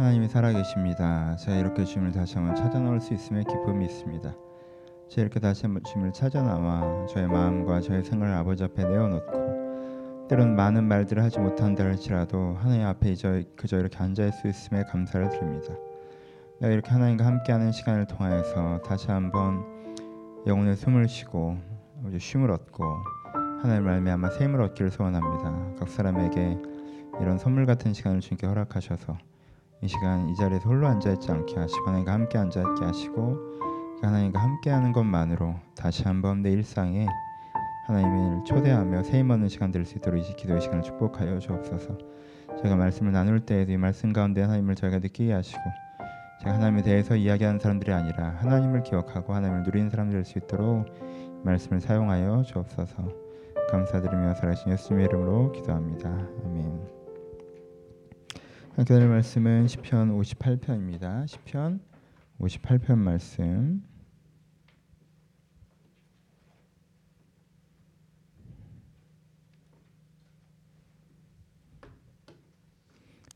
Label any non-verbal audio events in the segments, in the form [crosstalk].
하나님이 살아계십니다. 제가 이렇게 주님을 다시 한번 찾아 나올 수 있음에 기쁨이 있습니다. 제가 이렇게 다시 한번 주님을 찾아 나와 저의 마음과 저의 생각을 아버지 앞에 내어놓고 때론 많은 말들을 하지 못한다 할지라도 하나님 앞에 이저 그저 이렇게 앉아 있을 수 있음에 감사를 드립니다. 내가 이렇게 하나님과 함께하는 시간을 통하여서 다시 한번 영혼의 숨을 쉬고 쉼을 얻고 하나님 말미암아 새 힘을 얻기를 소원합니다. 각 사람에게 이런 선물 같은 시간을 주님께 허락하셔서 이 시간 이 자리에서 홀로 앉아 있지 않게 하시고 하나님과 함께 앉아 있게 하시고 하나님과 함께 하는 것만으로 다시 한번 내 일상에 하나님을 초대하며 얻는 시간 될 수 있도록 이 기도의 시간을 축복하여 주옵소서. 제가 말씀을 나눌 때에도 이 말씀 가운데 하나님을 저희가 느끼게 하시고 제가 하나님에 대해서 이야기하는 사람들이 아니라 하나님을 기억하고 하나님을 누리는 사람들 될 수 있도록 말씀을 사용하여 주옵소서. 감사드리며 살아신 예수님의 이름으로 기도합니다. 아멘. 함께 날 말씀은 시편 58편입니다. 시편 58편 말씀.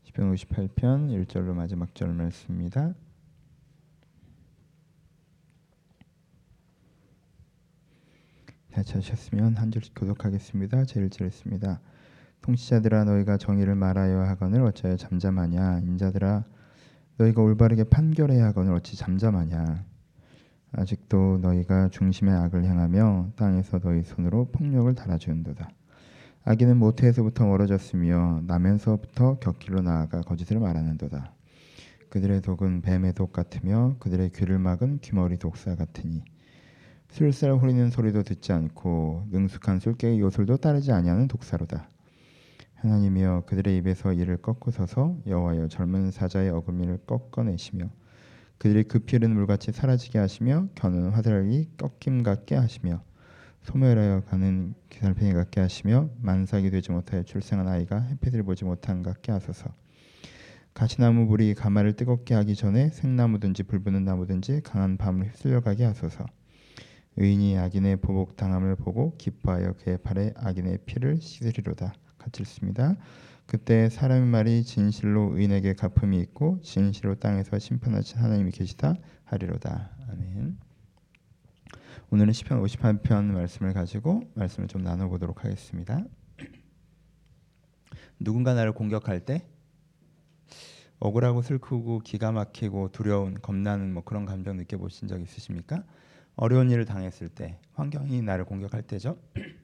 시편 58편 1절로 마지막 절 말씀입니다. 다 찾으셨으면 한 절씩 교독하겠습니다. 제 1절 있습니다. 통치자들아 너희가 정의를 말하여 하거늘 어찌하여 잠잠하냐? 인자들아 너희가 올바르게 판결해야 하거늘 어찌 잠잠하냐? 아직도 너희가 중심의 악을 행하며 땅에서 너희 손으로 폭력을 달아주는도다. 악인은 모태에서부터 멀어졌으며 나면서부터 격길로 나아가 거짓을 말하는도다. 그들의 독은 뱀의 독 같으며 그들의 귀를 막은 귀머리 독사 같으니 술살 후리는 소리도 듣지 않고 능숙한 술깨의 요술도 따르지 아니하는 독사로다 하나님이여 그들의 입에서 이를 꺾으소서 여호와여 젊은 사자의 어금니를 꺾어내시며 그들이 급히 흐르는 물같이 사라지게 하시며 겨누는 화살이 꺾임 같게 하시며 소멸하여 가는 기살팽이 같게 하시며 만삭이 되지 못하여 출생한 아이가 햇빛을 보지 못한 같게 하소서. 가시나무 불이 가마를 뜨겁게 하기 전에 생나무든지 불붙는 나무든지 강한 밤을 휩쓸려 가게 하소서. 의인이 악인의 보복 당함을 보고 기뻐하여 그의 팔에 악인의 피를 씻으리로다 같이 읽습니다. 그때 사람의 말이 진실로 의인에게 갚음이 있고 진실로 땅에서 심판하신 하나님이 계시다 하리로다. 아멘. 오늘은 시편 58편 말씀을 가지고 말씀을 좀 나눠 보도록 하겠습니다. [clears throat] 누군가 나를 공격할 때 억울하고 슬프고 기가 막히고 두려운 겁나는 뭐 그런 감정 느껴보신 적 있으십니까? 어려운 일을 당했을 때 환경이 나를 공격할 때죠. [clears throat]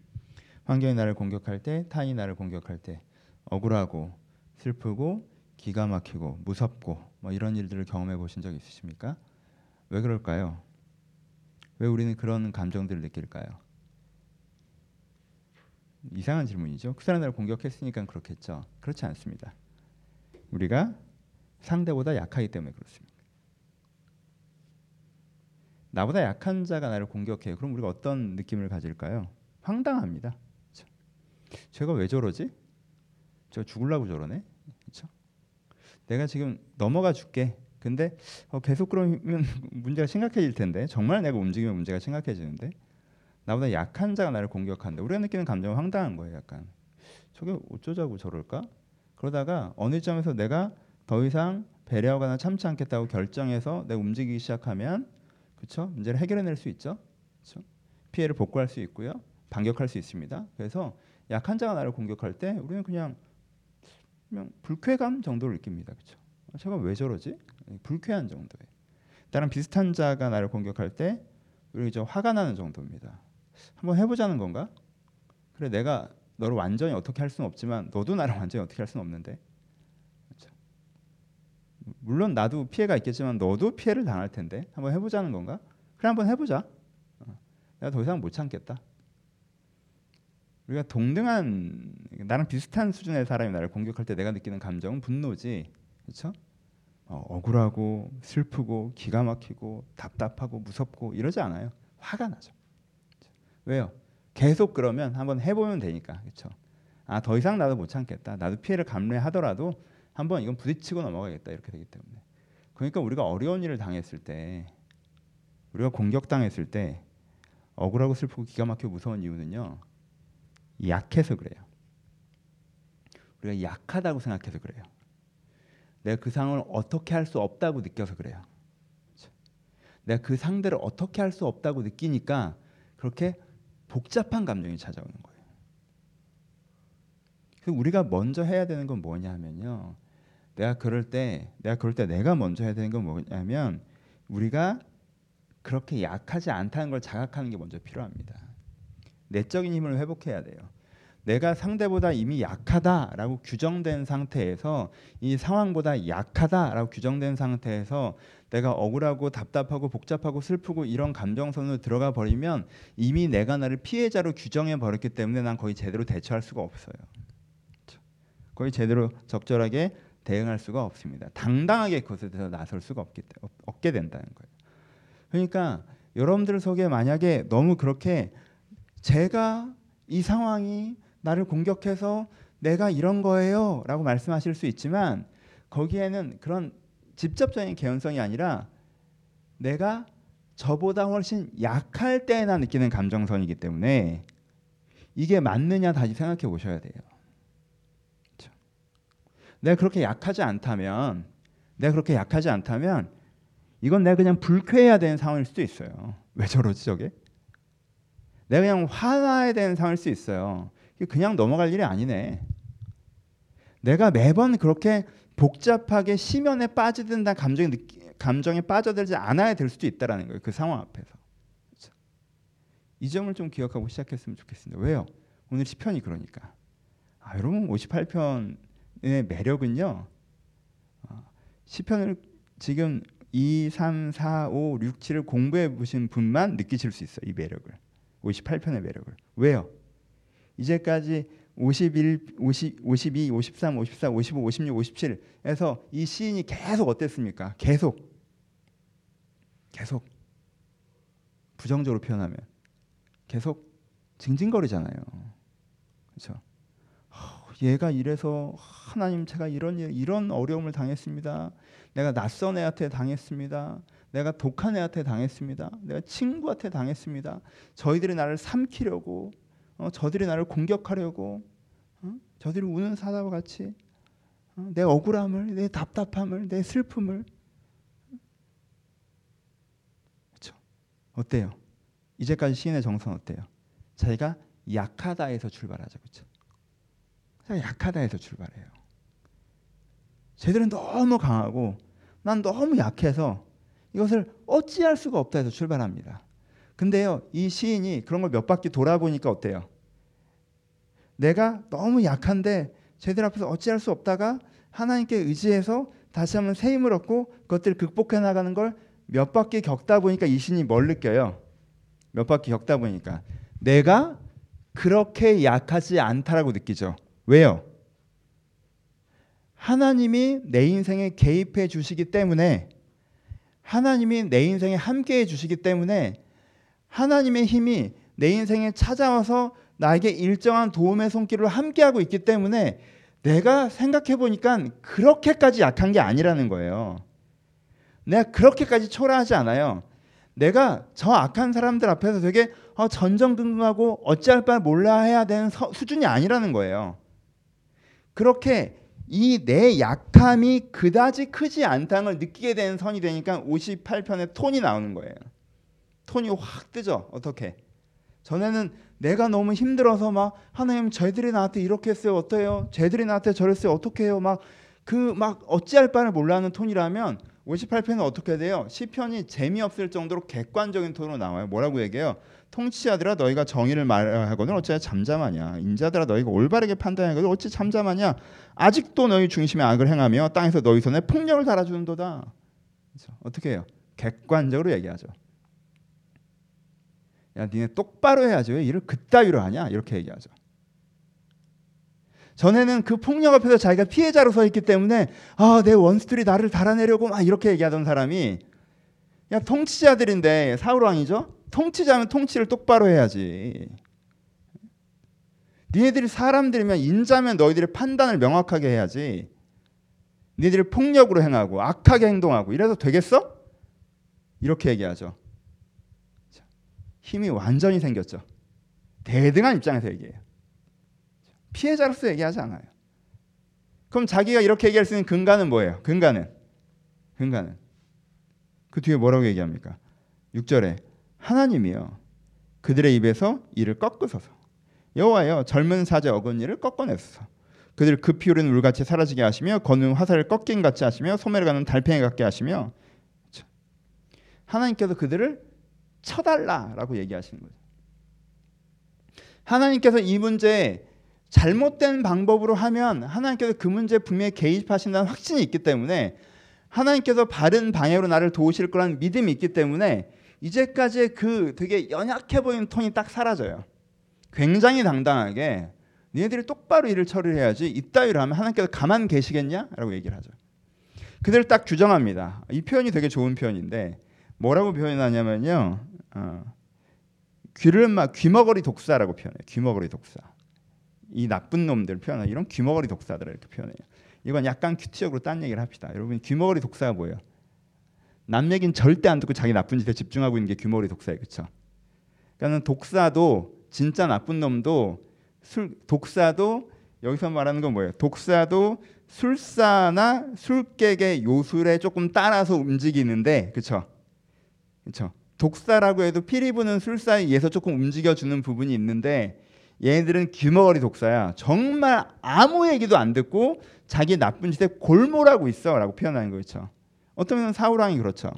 환경이 나를 공격할 때, 타인이 나를 공격할 때 억울하고 슬프고 기가 막히고 무섭고 뭐 이런 일들을 경험해 보신 적 있으십니까? 왜 그럴까요? 왜 우리는 그런 감정들을 느낄까요? 이상한 질문이죠. 그 사람 나를 공격했으니까 그렇겠죠. 그렇지 않습니다. 우리가 상대보다 약하기 때문에 그렇습니다. 나보다 약한 자가 나를 공격해요. 그럼 우리가 어떤 느낌을 가질까요? 황당합니다. 제가 왜 저러지? 제가 죽을라고 저러네. 그렇죠? 내가 지금 넘어가 줄게. 근데 어, 계속 그러면 [laughs] 문제가 심각해질 텐데 정말 내가 움직이면 문제가 심각해지는데 나보다 약한 자가 나를 공격한다. 우리가 느끼는 감정은 황당한 거예요. 약간 저게 어쩌자고 저럴까? 그러다가 어느 점에서 내가 더 이상 배려하거나 참지 않겠다고 결정해서 내가 움직이기 시작하면 그렇죠? 문제를 해결해낼 수 있죠. 그렇죠? 피해를 복구할 수 있고요. 반격할 수 있습니다. 그래서 약한 자가 나를 공격할 때 우리는 그냥 그냥 불쾌감 정도를 느낍니다. 그렇죠? 제가 왜 저러지? 불쾌한 정도에. 다른 비슷한 자가 나를 공격할 때 우리 좀 화가 나는 정도입니다. 한번 해보자는 건가? 그래 내가 너를 완전히 어떻게 할 수는 없지만 너도 나를 완전히 어떻게 할 수는 없는데. 그렇죠? 물론 나도 피해가 있겠지만 너도 피해를 당할 텐데 한번 해보자는 건가? 그래 한번 해보자. 어, 내가 더 이상 못 참겠다. 우리가 동등한 나랑 비슷한 수준의 사람이 나를 공격할 때 내가 느끼는 감정은 분노지, 그렇죠? 어, 억울하고 슬프고 기가 막히고 답답하고 무섭고 이러지 않아요. 화가 나죠. 그렇죠? 왜요? 계속 그러면 한번 해보면 되니까, 그렇죠? 아더 이상 나도 못 참겠다. 나도 피해를 감내하더라도 한번 이건 부딪히고 넘어가겠다 이렇게 되기 때문에. 그러니까 우리가 어려운 일을 당했을 때, 우리가 공격당했을 때 억울하고 슬프고 기가 막히고 무서운 이유는요. 약해서 그래요. 우리가 약하다고 생각해서 그래요. 내가 그 상황을 어떻게 할 수 없다고 느껴서 그래요. 내가 그 상대를 어떻게 할 수 없다고 느끼니까 그렇게 복잡한 감정이 찾아오는 거예요. 그래서 우리가 먼저 해야 되는 건 뭐냐면요. 내가 그럴 때 내가 그럴 때 내가 먼저 해야 되는 건 뭐냐면 우리가 그렇게 약하지 않다는 걸 자각하는 게 먼저 필요합니다. 내적인 힘을 회복해야 돼요. 내가 상대보다 이미 약하다라고 규정된 상태에서 이 상황보다 약하다라고 규정된 상태에서 내가 억울하고 답답하고 복잡하고 슬프고 이런 감정선으로 들어가 버리면 이미 내가 나를 피해자로 규정해 버렸기 때문에 난 거의 제대로 대처할 수가 없어요. 거의 제대로 적절하게 대응할 수가 없습니다. 당당하게 그것에 대해서 나설 수가 없기, 없게 된다는 거예요. 그러니까 여러분들 속에 만약에 너무 그렇게 제가 이 상황이 나를 공격해서 내가 이런 거예요 라고 말씀하실 수 있지만 거기에는 그런 직접적인 개연성이 아니라 내가 저보다 훨씬 약할 때나 느끼는 감정선이기 때문에 이게 맞느냐 다시 생각해 보셔야 돼요. 내가 그렇게 약하지 않다면 내가 그렇게 약하지 않다면 이건 내가 그냥 불쾌해야 되는 상황일 수도 있어요. 왜 저러지 저게? 내가 그냥 화나야 되는 상황일 수 있어요. 그냥 넘어갈 일이 아니네. 내가 매번 그렇게 복잡하게 심연에 빠지든 다 감정에 느끼, 감정에 빠져들지 않아야 될 수도 있다라는 거예요. 그 상황 앞에서. 그렇죠? 이 점을 좀 기억하고 시작했으면 좋겠습니다. 왜요? 오늘 시편이 그러니까. 아, 여러분 58편의 매력은요. 어, 시편을 지금 2, 3, 4, 5, 6, 7을 공부해 보신 분만 느끼실 수 있어요. 이 매력을. 58편의 매력을. 왜요? 이제까지 51, 50, 52, 53, 54, 55, 56, 57에서 이 시인이 계속 어땠습니까? 계속 계속 부정적으로 표현하면 계속 징징거리잖아요. 그렇죠? 얘가 이래서 하나님 제가 이런 이런 어려움을 당했습니다. 내가 낯선 애한테 당했습니다. 내가 독한 애한테 당했습니다. 내가 친구한테 당했습니다. 저희들이 나를 삼키려고 어, 저들이 나를 공격하려고 어? 저들이 우는 사자와 같이 어? 내 억울함을 내 답답함을 내 슬픔을 그렇죠? 어때요? 이제까지 시인의 정선 어때요? 자기가 약하다에서 출발하죠, 그렇죠? 약하다에서 출발해요. 쟤들은 너무 강하고 난 너무 약해서 이것을 어찌할 수가 없다 해서 출발합니다. 근데요, 이 시인이 그런 걸 몇 바퀴 돌아보니까 어때요? 내가 너무 약한데 쟤들 앞에서 어찌할 수 없다가 하나님께 의지해서 다시 한번 새 힘을 얻고 그것들을 극복해 나가는 걸 몇 바퀴 겪다 보니까 이 신이 뭘 느껴요? 몇 바퀴 겪다 보니까 내가 그렇게 약하지 않다라고 느끼죠. 왜요? 하나님이 내 인생에 개입해 주시기 때문에 하나님이 내 인생에 함께 해 주시기 때문에 하나님의 힘이 내 인생에 찾아와서 나에게 일정한 도움의 손길을 함께하고 있기 때문에 내가 생각해 보니까 그렇게까지 약한 게 아니라는 거예요. 내가 그렇게까지 초라하지 않아요. 내가 저 악한 사람들 앞에서 되게 어, 전전긍긍하고 어찌할 바를 몰라 해야 되는 서, 수준이 아니라는 거예요. 그렇게 이 내 약함이 그다지 크지 않다는 걸 느끼게 되는 선이 되니까 58편의 톤이 나오는 거예요. 톤이 확 뜨죠. 어떻게? 전에는 내가 너무 힘들어서 막 하나님 저희들이 나한테 이렇게 했어요 어때요? 쟤들이 나한테 저랬어요 어떻게 해요? 막 그막 그 어찌할 바를 몰라하는 톤이라면 58편은 어떻게 돼요? 시편이 재미없을 정도로 객관적인 톤으로 나와요. 뭐라고 얘기해요? 통치자들아 너희가 정의를 말하거든 어찌 잠잠하냐 인자들아 너희가 올바르게 판단하거든 어찌 잠잠하냐 아직도 너희 중심에 악을 행하며 땅에서 너희 손에 폭력을 달아주는도다 그렇죠? 어떻게 해요? 객관적으로 얘기하죠 야 니네 똑바로 해야지 왜 일을 그따위로 하냐 이렇게 얘기하죠. 전에는 그 폭력 앞에서 자기가 피해자로 서 있기 때문에 아 내 원수들이 나를 달아내려고 막 이렇게 얘기하던 사람이 야 통치자들인데 사울 왕이죠. 통치자면 통치를 똑바로 해야지. 니네들이 사람들이면 인자면 너희들이 판단을 명확하게 해야지. 니네들이 폭력으로 행하고 악하게 행동하고 이래서 되겠어? 이렇게 얘기하죠. 힘이 완전히 생겼죠. 대등한 입장에서 얘기해요. 피해자로서 얘기하지 않아요. 그럼 자기가 이렇게 얘기할 수 있는 근간은 뭐예요? 근간은 근간은 그 뒤에 뭐라고 얘기합니까? 6절에 하나님이요 그들의 입에서 이를 꺾으소서 여호와여 젊은 사제 어긋니를 꺾어내소서 그들 급히 오르는 물같이 사라지게 하시며 거는 화살을 꺾인 같이 하시며 소매를 가는 달팽이 같게 하시며 하나님께서 그들을 쳐달라라고 얘기하시는 거죠. 하나님께서 이 문제 잘못된 방법으로 하면 하나님께서 그 문제에 분명히 개입하신다는 확신이 있기 때문에 하나님께서 바른 방향으로 나를 도우실 거라는 믿음이 있기 때문에 이제까지의 그 되게 연약해 보이는 톤이 딱 사라져요. 굉장히 당당하게 니네들이 똑바로 일을 처리해야지 이따위로 하면 하나님께서 가만 계시겠냐 라고 얘기를 하죠. 그들을 딱 규정합니다. 이 표현이 되게 좋은 표현인데 뭐라고 표현하냐면요. 어, 귀를 막 귀머거리 독사라고 표현해요. 귀머거리 독사. 이 나쁜 놈들 표현하 이런 귀머거리 독사들 이렇게 표현해요. 이건 약간 큐티적으로 딴 얘기를 합시다. 여러분 귀머거리 독사가 뭐예요? 남 얘기는 절대 안 듣고 자기 나쁜 짓에 집중하고 있는 게 귀머거리 독사예요. 그렇죠? 그러니까 독사도 진짜 나쁜 놈도 술 독사도 여기서 말하는 건 뭐예요? 독사도 술사나 술객의 요술에 조금 따라서 움직이는데 그렇죠? 그렇죠? 독사라고 해도 피리 부는 술사에 의해서 조금 움직여주는 부분이 있는데 얘네들은 귀머거리 독사야. 정말 아무 얘기도 안 듣고 자기 나쁜 짓에 골몰하고 있어라고 표현하는 거죠. 어떤 면은 사우랑이 그렇죠.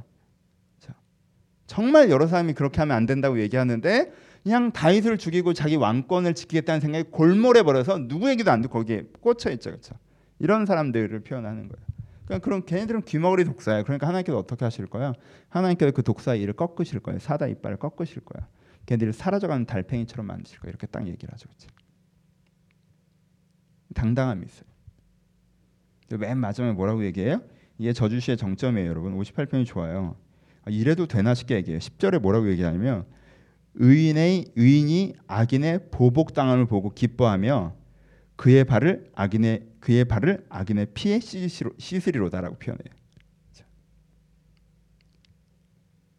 정말 여러 사람이 그렇게 하면 안 된다고 얘기하는데 그냥 다윗을 죽이고 자기 왕권을 지키겠다는 생각이 골몰해 버려서 누구 얘기도 안 듣고 거기에 꽂혀 있죠, 그렇죠? 이런 사람들을 표현하는 거예요. 그러니까 그런 걔네들은 귀머거리 독사예요. 그러니까 하나님께서 어떻게 하실 거야? 하나님께서 그 독사의 일을 꺾으실 거예요. 사다 이빨을 꺾으실 거야. 걔네들을 사라져가는 달팽이처럼 만드실 거예요. 이렇게 딱 얘기를 하죠, 그렇죠? 당당함이 있어요. 맨 마지막에 뭐라고 얘기해요? 이게 저주시의 정점이에요, 여러분. 58편이 좋아요. 아, 이래도 되나 싶게 얘기해요. 10절에 뭐라고 얘기하냐면 의인의 의인이 악인의 보복 당함을 보고 기뻐하며 그의 발을 악인의 그의 발을 악인의 피에 씻으리로다라고 표현해요.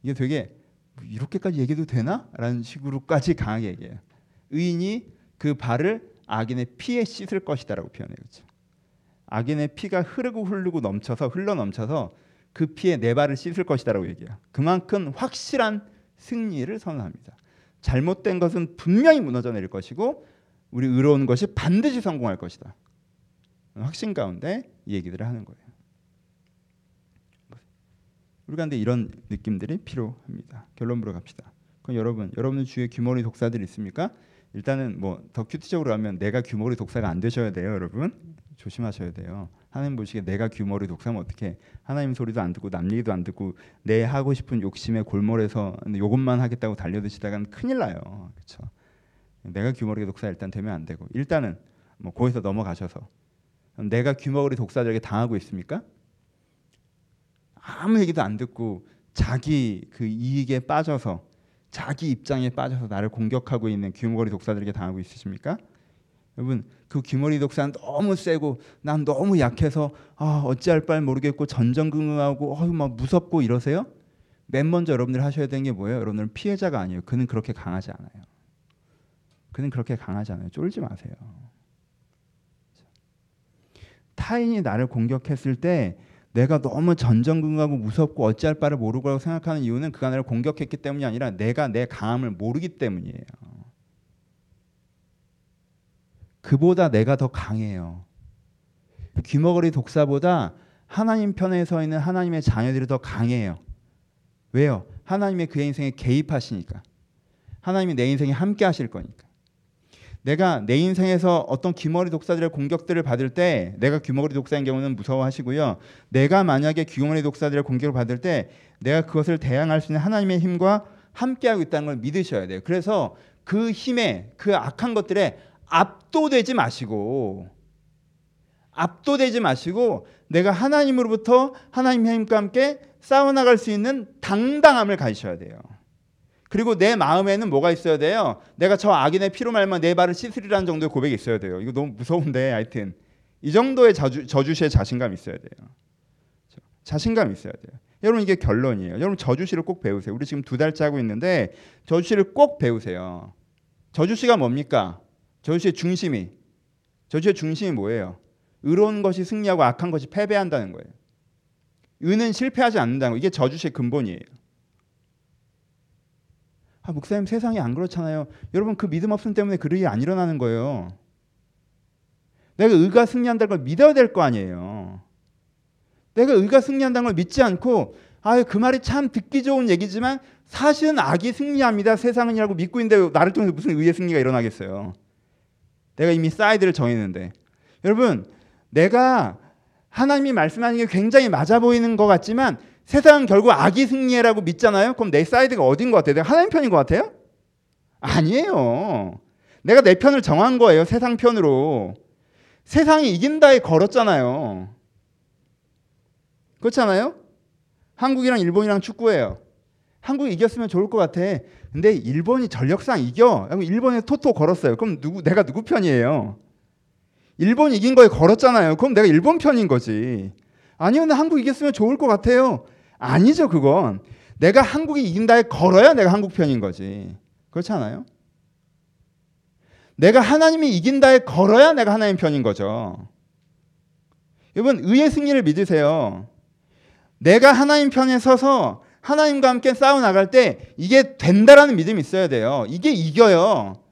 이게 되게 이렇게까지 얘기도 되나?라는 식으로까지 강하게 얘기해요. 의인이 그 발을 악인의 피에 씻을 것이다라고 표현해요. 그렇죠? 악인의 피가 흐르고 흐르고 넘쳐서 흘러 넘쳐서 그 피에 내 발을 씻을 것이다라고 얘기해요. 그만큼 확실한 승리를 선언합니다. 잘못된 것은 분명히 무너져 내릴 것이고 우리 의로운 것이 반드시 성공할 것이다. 확신 가운데 이 얘기들을 하는 거예요. 우리 가운데 이런 느낌들이 필요합니다. 결론부로 갑시다. 그럼 여러분, 여러분은 주위에 규모리 독사들 있습니까? 일단은 뭐 더 큐티적으로 하면 내가 규모리 독사가 안 되셔야 돼요, 여러분. 조심하셔야 돼요. 하나님 보시기에 내가 규모리 독사면 어떻게? 하나님 소리도 안 듣고 남 얘기도 안 듣고 내 하고 싶은 욕심에 골몰해서 요것만 하겠다고 달려드시다가는 큰일 나요. 그렇죠? 내가 규모리 독사 일단 되면 안 되고 일단은 뭐 거기서 넘어가셔서 내가 규모리 독사들에게 당하고 있습니까? 아무 얘기도 안 듣고 자기 그 이익에 빠져서 자기 입장에 빠져서 나를 공격하고 있는 규모거리 독사들에게 당하고 있으십니까? 여러분 그 규모리 독사는 너무 세고 난 너무 약해서 아 어찌할 바를 모르겠고 전전긍긍하고 어휴 막 무섭고 이러세요? 맨 먼저 여러분들 하셔야 되는 게 뭐예요? 여러분들은 피해자가 아니에요. 그는 그렇게 강하지 않아요. 그는 그렇게 강하지 않아요. 쫄지 마세요. 타인이 나를 공격했을 때 내가 너무 전전긍긍하고 무섭고 어찌할 바를 모르고 생각하는 이유는 그가 나를 공격했기 때문이 아니라 내가 내 강함을 모르기 때문이에요. 그보다 내가 더 강해요. 귀머거리 독사보다 하나님 편에 서 있는 하나님의 자녀들이 더 강해요. 왜요? 하나님의 그의 인생에 개입하시니까. 하나님이 내 인생에 함께 하실 거니까. 내가 내 인생에서 어떤 귀머리 독사들의 공격들을 받을 때 내가 귀머리 독사인 경우는 무서워하시고요. 내가 만약에 귀머리 독사들의 공격을 받을 때 내가 그것을 대항할 수 있는 하나님의 힘과 함께하고 있다는 걸 믿으셔야 돼요. 그래서 그 힘에 그 악한 것들에 압도되지 마시고 압도되지 마시고 내가 하나님으로부터 하나님의 힘과 함께 싸워나갈 수 있는 당당함을 가지셔야 돼요. 그리고 내 마음에는 뭐가 있어야 돼요? 내가 저 악인의 피로 말면 내 발을 씻으리라는 정도의 고백이 있어야 돼요. 이거 너무 무서운데 하여튼 이 정도의 저주, 저주시에 자신감 있어야 돼요. 자신감 있어야 돼요. 여러분 이게 결론이에요. 여러분 저주시를 꼭 배우세요. 우리 지금 두 달째 하고 있는데 저주시를 꼭 배우세요. 저주시가 뭡니까? 저주시의 중심이 저주시의 중심이 뭐예요? 의로운 것이 승리하고 악한 것이 패배한다는 거예요. 의는 실패하지 않는다는 거. 이게 저주의 근본이에요. 아, 목사님 세상이 안 그렇잖아요. 여러분 그 믿음 없음 때문에 그 일이 안 일어나는 거예요. 내가 의가 승리한다는 걸 믿어야 될 거 아니에요. 내가 의가 승리한다는 걸 믿지 않고 아 그 말이 참 듣기 좋은 얘기지만 사실은 악이 승리합니다. 세상은이라고 믿고 있는데 나를 통해서 무슨 의의 승리가 일어나겠어요. 내가 이미 side를 정했는데 여러분 내가 하나님이 말씀하는 게 굉장히 맞아 보이는 것 같지만 세상은 결국 악이 승리해라고 믿잖아요. 그럼 내 side가 어딘 것 같아요? 내가 하나님 편인 것 같아요? 아니에요. 내가 내 편을 정한 거예요. 세상 편으로. 세상이 이긴다에 걸었잖아요. 그렇잖아요? 한국이랑 일본이랑 축구해요. 한국이 이겼으면 좋을 것 같아. 근데 일본이 전력상 이겨. 일본에 토토 걸었어요. 그럼 누구 내가 누구 편이에요? 일본 이긴 거에 걸었잖아요. 그럼 내가 일본 편인 거지. 아니요, 근데 한국 이겼으면 좋을 것 같아요. 아니죠, 그건. 내가 한국이 이긴다에 걸어야 내가 한국 편인 거지. 그렇지 않아요? 내가 하나님이 이긴다에 걸어야 내가 하나님 편인 거죠. 여러분, 의의 승리를 믿으세요. 내가 하나님 편에 서서 하나님과 함께 싸워 나갈 때 이게 된다라는 믿음이 있어야 돼요. 이게 이겨요.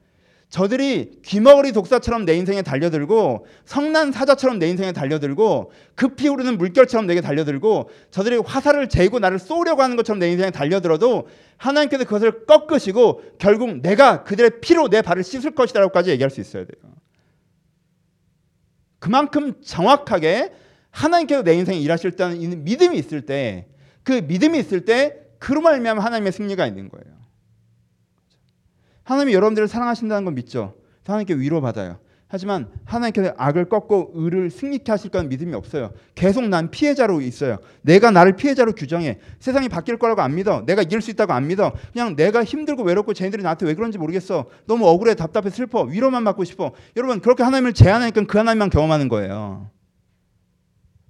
저들이 귀머거리 독사처럼 내 인생에 달려들고 성난 사자처럼 내 인생에 달려들고 급히 오르는 물결처럼 내게 달려들고 저들이 화살을 재고 나를 쏘려고 하는 것처럼 내 인생에 달려들어도 하나님께서 그것을 꺾으시고 결국 내가 그들의 피로 내 발을 씻을 것이다라고까지 얘기할 수 있어야 돼요. 그만큼 정확하게 하나님께서 내 인생에 일하실 때는 믿음이 있을 때 그 믿음이 있을 때 그로 말미암아 하나님의 승리가 있는 거예요. 하나님이 여러분들을 사랑하신다는 건 믿죠. 하나님께 위로받아요. 하지만 하나님께서 악을 꺾고 의를 승리케 하실 거는 믿음이 없어요. 계속 난 피해자로 있어요. 내가 나를 피해자로 규정해. 세상이 바뀔 거라고 안 믿어. 내가 이길 수 있다고 안 믿어. 그냥 내가 힘들고 외롭고 쟤네들이 나한테 왜 그런지 모르겠어. 너무 억울해, 답답해, 슬퍼. 위로만 받고 싶어. 여러분 그렇게 하나님을 제한하니까 그 하나님만 경험하는 거예요.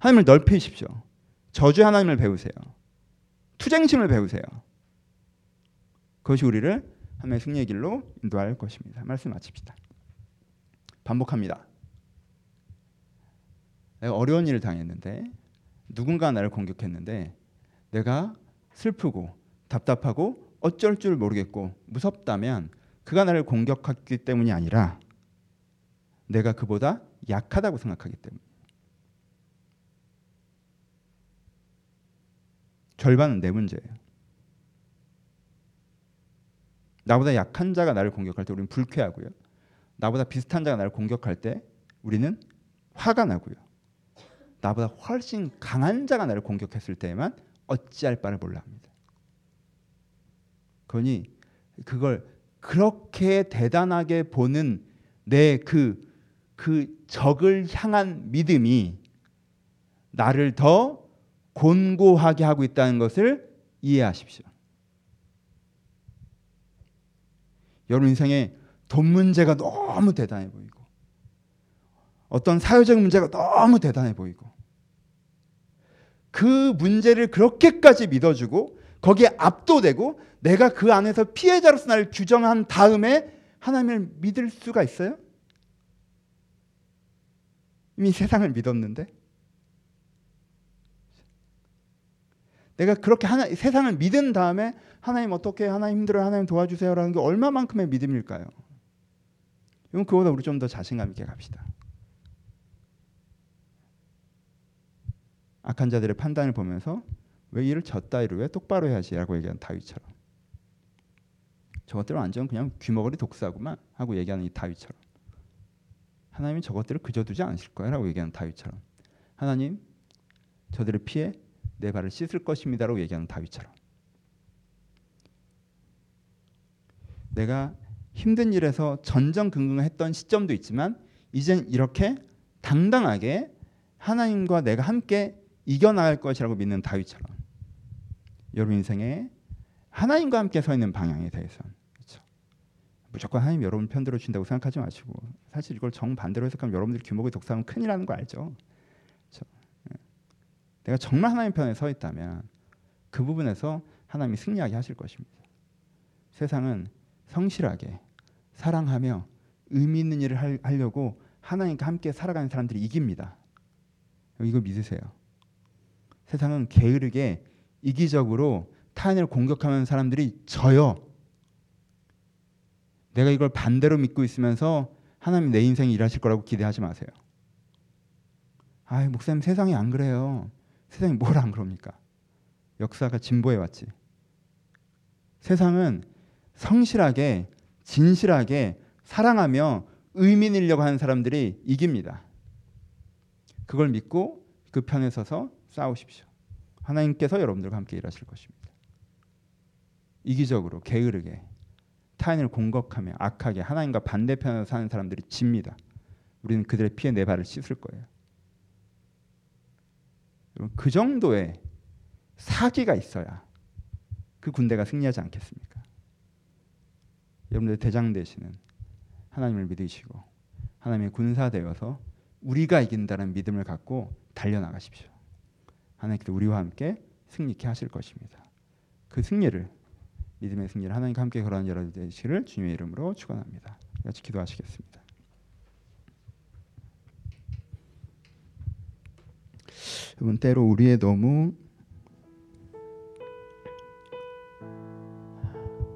하나님을 넓히십시오. 저주 하나님을 배우세요. 투쟁심을 배우세요. 그것이 우리를 하나님의 승리의 길로 인도할 것입니다. 말씀 마칩시다. 반복합니다. 내가 어려운 일을 당했는데 누군가 나를 공격했는데 내가 슬프고 답답하고 어쩔 줄 모르겠고 무섭다면 그가 나를 공격했기 때문이 아니라 내가 그보다 약하다고 생각하기 때문에 절반은 내 문제예요. 나보다 약한 자가 나를 공격할 때 우리는 불쾌하고요. 나보다 비슷한 자가 나를 공격할 때 우리는 화가 나고요. 나보다 훨씬 강한 자가 나를 공격했을 때에만 어찌할 바를 몰라 합니다. 그러니 그걸 그렇게 대단하게 보는 내 그그 적을 향한 믿음이 나를 더 곤고하게 하고 있다는 것을 이해하십시오. 여러분 인생에 돈 문제가 너무 대단해 보이고 어떤 사회적 문제가 너무 대단해 보이고 그 문제를 그렇게까지 믿어주고 거기에 압도되고 내가 그 안에서 피해자로서 나를 규정한 다음에 하나님을 믿을 수가 있어요? 이미 세상을 믿었는데 내가 그렇게 하나, 세상을 믿은 다음에 하나님 어떻게 하나님 힘들어요 하나님 도와주세요라는 게 얼마만큼의 믿음일까요? 이건 그보다 우리 좀 더 자신감 있게 갑시다. 악한 자들의 판단을 보면서 왜 이를 왜 똑바로 해야지라고 얘기하는 다윗처럼 저것들은 완전 그냥 귀머거리 독사구만 하고 얘기하는 이 다윗처럼 하나님이 저것들을 그저 두지 않으실 거야라고 얘기하는 다윗처럼 하나님 저들을 피해 내 발을 씻을 것입니다라고 얘기하는 다윗처럼 내가 힘든 일에서 전전긍긍했던 시점도 있지만 이젠 이렇게 당당하게 하나님과 내가 함께 이겨나갈 것이라고 믿는 다윗처럼 여러분 인생에 하나님과 함께 서 있는 방향에 대해서 그렇죠? 무조건 하나님 여러분 편 들어 준다고 생각하지 마시고 사실 이걸 정반대로 해석하면 여러분들이 규모의 독사하면 큰일 나는 거 알죠? 내가 정말 하나님 편에 서 있다면 그 부분에서 하나님이 승리하게 하실 것입니다. 세상은 성실하게 사랑하며 의미 있는 일을 하려고 하나님과 함께 살아가는 사람들이 이깁니다. 이거 믿으세요. 세상은 게으르게 이기적으로 타인을 공격하는 사람들이 져요. 내가 이걸 반대로 믿고 있으면서 하나님 내 인생 일하실 거라고 기대하지 마세요. 아, 목사님 세상이 안 그래요. 세상이 뭘 안 그럽니까? 역사가 진보해 왔지. 세상은 성실하게 진실하게 사랑하며 의미 내려고 하는 사람들이 이깁니다. 그걸 믿고 그 편에 서서 싸우십시오. 하나님께서 여러분들과 함께 일하실 것입니다. 이기적으로 게으르게 타인을 공격하며 악하게 하나님과 반대편에서 사는 사람들이 집니다. 우리는 그들의 피에 내 발을 씻을 거예요. 그 정도의 사기가 있어야 그 군대가 승리하지 않겠습니까? 여러분들 대장 되시는 하나님을 믿으시고 하나님의 군사 되어서 우리가 이긴다는 믿음을 갖고 달려 나가십시오. 하나님께서 우리와 함께 승리케 하실 것입니다. 그 승리를 믿음의 승리를 하나님과 함께 걸어가는 여러분들 되시기를 주님의 이름으로 축원합니다. 같이 기도하시겠습니다. 여러분 때로 우리의 너무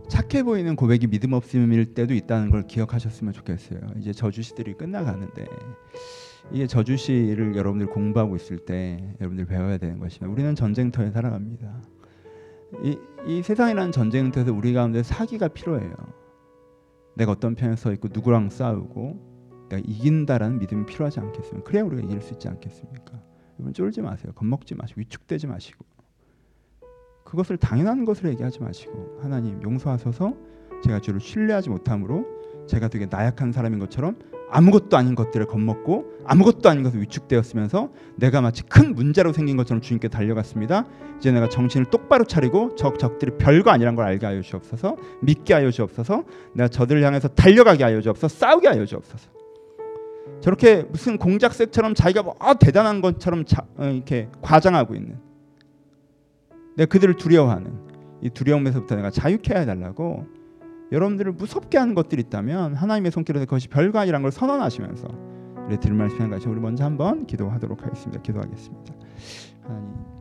착해 보이는 고백이 믿음 없음일 때도 있다는 걸 기억하셨으면 좋겠어요. 이제 저주시들이 끝나가는데 이게 저주시를 여러분들 공부하고 있을 때 여러분들 배워야 되는 것입니다. 우리는 전쟁터에 살아갑니다. 이, 이 세상이라는 전쟁터에서 우리 가운데 사기가 필요해요. 내가 어떤 편에 서 있고 누구랑 싸우고 내가 이긴다라는 믿음이 필요하지 않겠습니까? 그래야 우리가 이길 수 있지 않겠습니까? 여러분 쫄지 마세요. 겁먹지 마시고 위축되지 마시고 그것을 당연한 것으로 얘기하지 마시고 하나님 용서하소서 제가 주를 신뢰하지 못함으로 제가 되게 나약한 사람인 것처럼 아무것도 아닌 것들을 겁먹고 아무것도 아닌 것을 위축되었으면서 내가 마치 큰 문제로 생긴 것처럼 주님께 달려갔습니다. 이제 내가 정신을 똑바로 차리고 적 적들이 별거 아니란 걸 알게 하여 주옵소서. 믿게 하여 주옵소서. 내가 저들을 향해서 달려가게 하여 주옵소서. 싸우게 하여 주옵소서. 저렇게 무슨 공작새처럼 자기가 뭐 아, 대단한 것처럼 자, 어, 이렇게 과장하고 있는 내가 그들을 두려워하는 이 두려움에서부터 내가 자유케 해달라고 여러분들을 무섭게 하는 것들이 있다면 하나님의 손길에서 그것이 별거 아니란 걸 선언하시면서 우리 들을 말씀한 것이 우리 먼저 한번 기도하도록 하겠습니다. 기도하겠습니다. 하나님